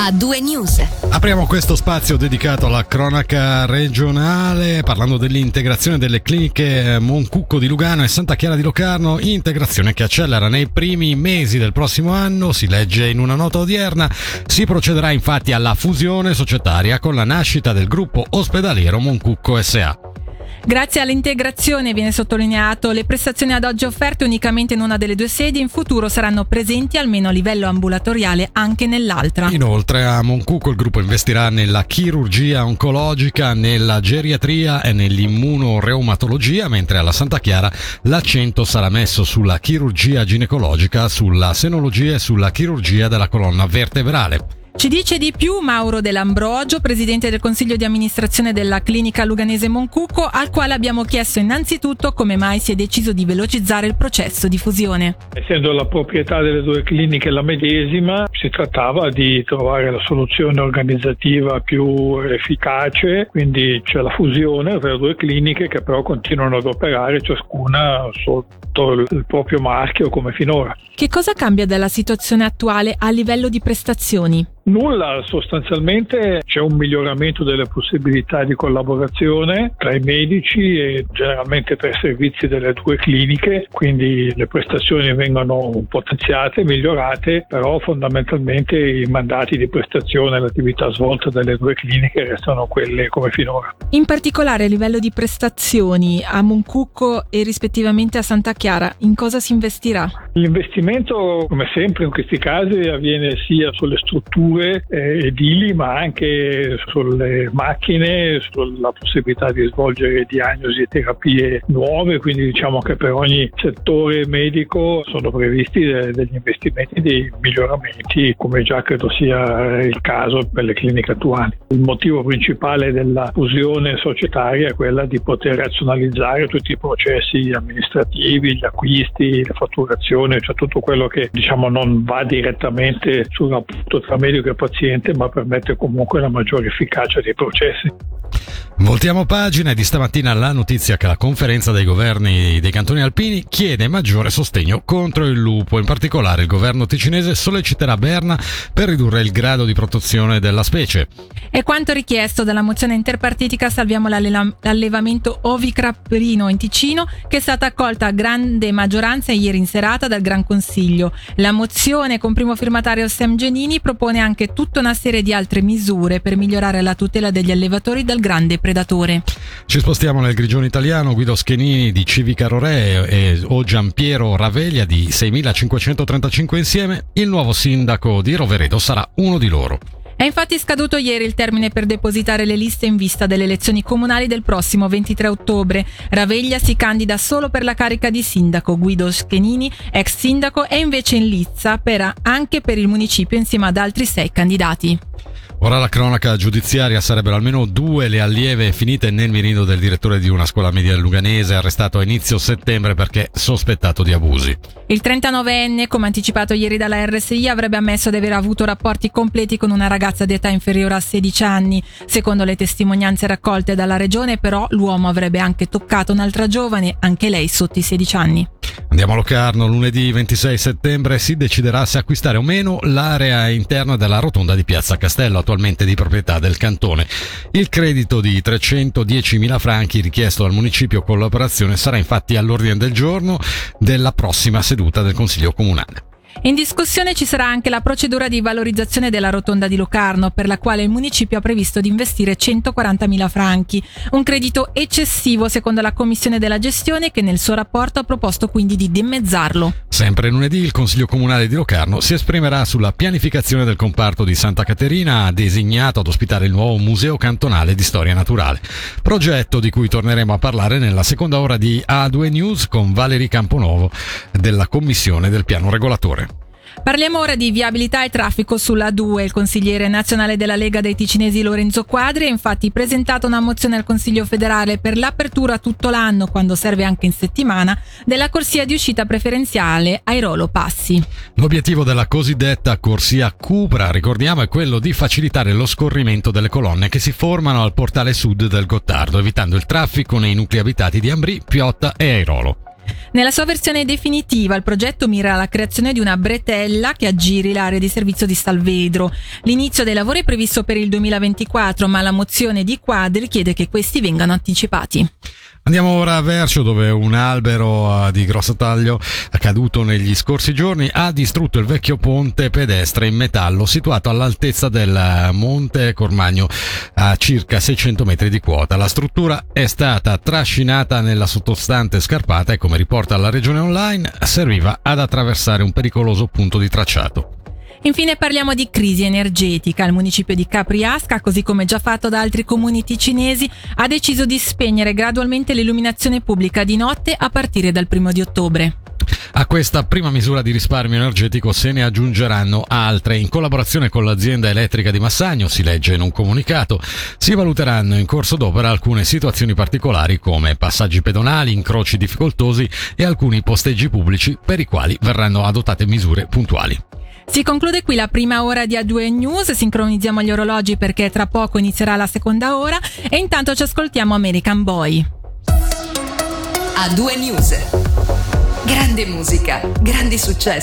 a due news. Apriamo questo spazio dedicato alla cronaca regionale parlando dell'integrazione delle cliniche Moncucco di Lugano e Santa Chiara di Locarno, integrazione che accelera nei primi mesi del prossimo anno, si legge in una nota odierna, si procederà infatti alla fusione societaria con la nascita del gruppo ospedaliero Moncucco SA. Grazie all'integrazione, viene sottolineato, le prestazioni ad oggi offerte unicamente in una delle due sedi in futuro saranno presenti almeno a livello ambulatoriale anche nell'altra. Inoltre a Moncuco il gruppo investirà nella chirurgia oncologica, nella geriatria e nell'immunoreumatologia, mentre alla Santa Chiara l'accento sarà messo sulla chirurgia ginecologica, sulla senologia e sulla chirurgia della colonna vertebrale. Ci dice di più Mauro Dell'Ambrogio, presidente del consiglio di amministrazione della clinica luganese Moncucco, al quale abbiamo chiesto innanzitutto come mai si è deciso di velocizzare il processo di fusione. Essendo la proprietà delle due cliniche la medesima, si trattava di trovare la soluzione organizzativa più efficace, quindi c'è la fusione tra le due cliniche che però continuano ad operare ciascuna sotto il proprio marchio come finora. Che cosa cambia dalla situazione attuale a livello di prestazioni? Nulla, sostanzialmente c'è un miglioramento delle possibilità di collaborazione tra i medici e generalmente tra i servizi delle due cliniche, quindi le prestazioni vengono potenziate, migliorate, però fondamentalmente i mandati di prestazione e l'attività svolta dalle due cliniche restano quelle come finora. In particolare a livello di prestazioni a Moncucco e rispettivamente a Santa Chiara, in cosa si investirà? L'investimento, come sempre in questi casi, avviene sia sulle strutture eh, edili ma anche sulle macchine, sulla possibilità di svolgere diagnosi e terapie nuove, quindi diciamo che per ogni settore medico sono previsti degli investimenti, dei miglioramenti come già credo sia il caso per le cliniche attuali. Il motivo principale della fusione societaria è quella di poter razionalizzare tutti i processi amministrativi, gli acquisti, la fatturazione, cioè tutto quello che diciamo non va direttamente sul rapporto tra medico e paziente, ma permette comunque la maggiore efficacia dei processi. Voltiamo pagina e di stamattina la notizia che la conferenza dei governi dei cantoni alpini chiede maggiore sostegno contro il lupo. In particolare il governo ticinese solleciterà Berna per ridurre il grado di protezione della specie. È quanto richiesto dalla mozione interpartitica Salviamo l'allevamento ovicaprino in Ticino che è stata accolta a grande maggioranza ieri in serata dal Gran Consiglio. La mozione con primo firmatario Sam Genini propone anche tutta una serie di altre misure per migliorare la tutela degli allevatori dal grande predatore. Ci spostiamo nel grigione italiano, Guido Schenini di Civica Rore e, o Giampiero Raveglia di 6535 insieme, il nuovo sindaco di Roveredo sarà uno di loro. È infatti scaduto ieri il termine per depositare le liste in vista delle elezioni comunali del prossimo 23 ottobre. Raveglia si candida solo per la carica di sindaco. Guido Schenini, ex sindaco, è invece in lizza per, anche per il municipio insieme ad altri sei candidati. Ora la cronaca giudiziaria sarebbero almeno due le allieve finite nel mirino del direttore di una scuola media luganese arrestato a inizio settembre perché sospettato di abusi. Il 39enne, come anticipato ieri dalla RSI, avrebbe ammesso di aver avuto rapporti completi con una ragazza di età inferiore a 16 anni. Secondo le testimonianze raccolte dalla regione, però, l'uomo avrebbe anche toccato un'altra giovane, anche lei sotto i 16 anni. Andiamo a Locarno, lunedì 26 settembre si deciderà se acquistare o meno l'area interna della rotonda di Piazza Castello, attualmente di proprietà del cantone. Il credito di 310.000 franchi richiesto dal municipio con l'operazione sarà infatti all'ordine del giorno della prossima seduta del Consiglio Comunale. In discussione ci sarà anche la procedura di valorizzazione della rotonda di Locarno, per la quale il municipio ha previsto di investire 140.000 franchi, un credito eccessivo secondo la Commissione della gestione che nel suo rapporto ha proposto quindi di dimezzarlo. Sempre lunedì il Consiglio Comunale di Locarno si esprimerà sulla pianificazione del comparto di Santa Caterina, designato ad ospitare il nuovo Museo Cantonale di Storia Naturale. Progetto di cui torneremo a parlare nella seconda ora di A2 News con Valerie Camponovo della Commissione del Piano Regolatore. Parliamo ora di viabilità e traffico sulla 2. Il consigliere nazionale della Lega dei Ticinesi Lorenzo Quadri ha infatti presentato una mozione al Consiglio federale per l'apertura tutto l'anno, quando serve anche in settimana, della corsia di uscita preferenziale Airolo Passi. L'obiettivo della cosiddetta corsia Cupra, ricordiamo, è quello di facilitare lo scorrimento delle colonne che si formano al portale sud del Gottardo, evitando il traffico nei nuclei abitati di Ambri, Piotta e Airolo. Nella sua versione definitiva il progetto mira alla creazione di una bretella che aggiri l'area di servizio di Salvedro. L'inizio dei lavori è previsto per il 2024 ma la mozione di Quadri chiede che questi vengano anticipati. Andiamo ora a Vercio dove un albero eh, di grosso taglio caduto negli scorsi giorni ha distrutto il vecchio ponte pedestre in metallo situato all'altezza del Monte Cormagno a circa 600 metri di quota. La struttura è stata trascinata nella sottostante scarpata e come riporta la regione online serviva ad attraversare un pericoloso punto di tracciato. Infine parliamo di crisi energetica. Il municipio di Capriasca, così come già fatto da altri comuni ticinesi, ha deciso di spegnere gradualmente l'illuminazione pubblica di notte a partire dal primo di ottobre. A questa prima misura di risparmio energetico se ne aggiungeranno altre. In collaborazione con l'azienda elettrica di Massagno, si legge in un comunicato, si valuteranno in corso d'opera alcune situazioni particolari come passaggi pedonali, incroci difficoltosi e alcuni posteggi pubblici per i quali verranno adottate misure puntuali. Si conclude qui la prima ora di A2 News, sincronizziamo gli orologi perché tra poco inizierà la seconda ora e intanto ci ascoltiamo American Boy. A2 News. Grande musica, grandi successi.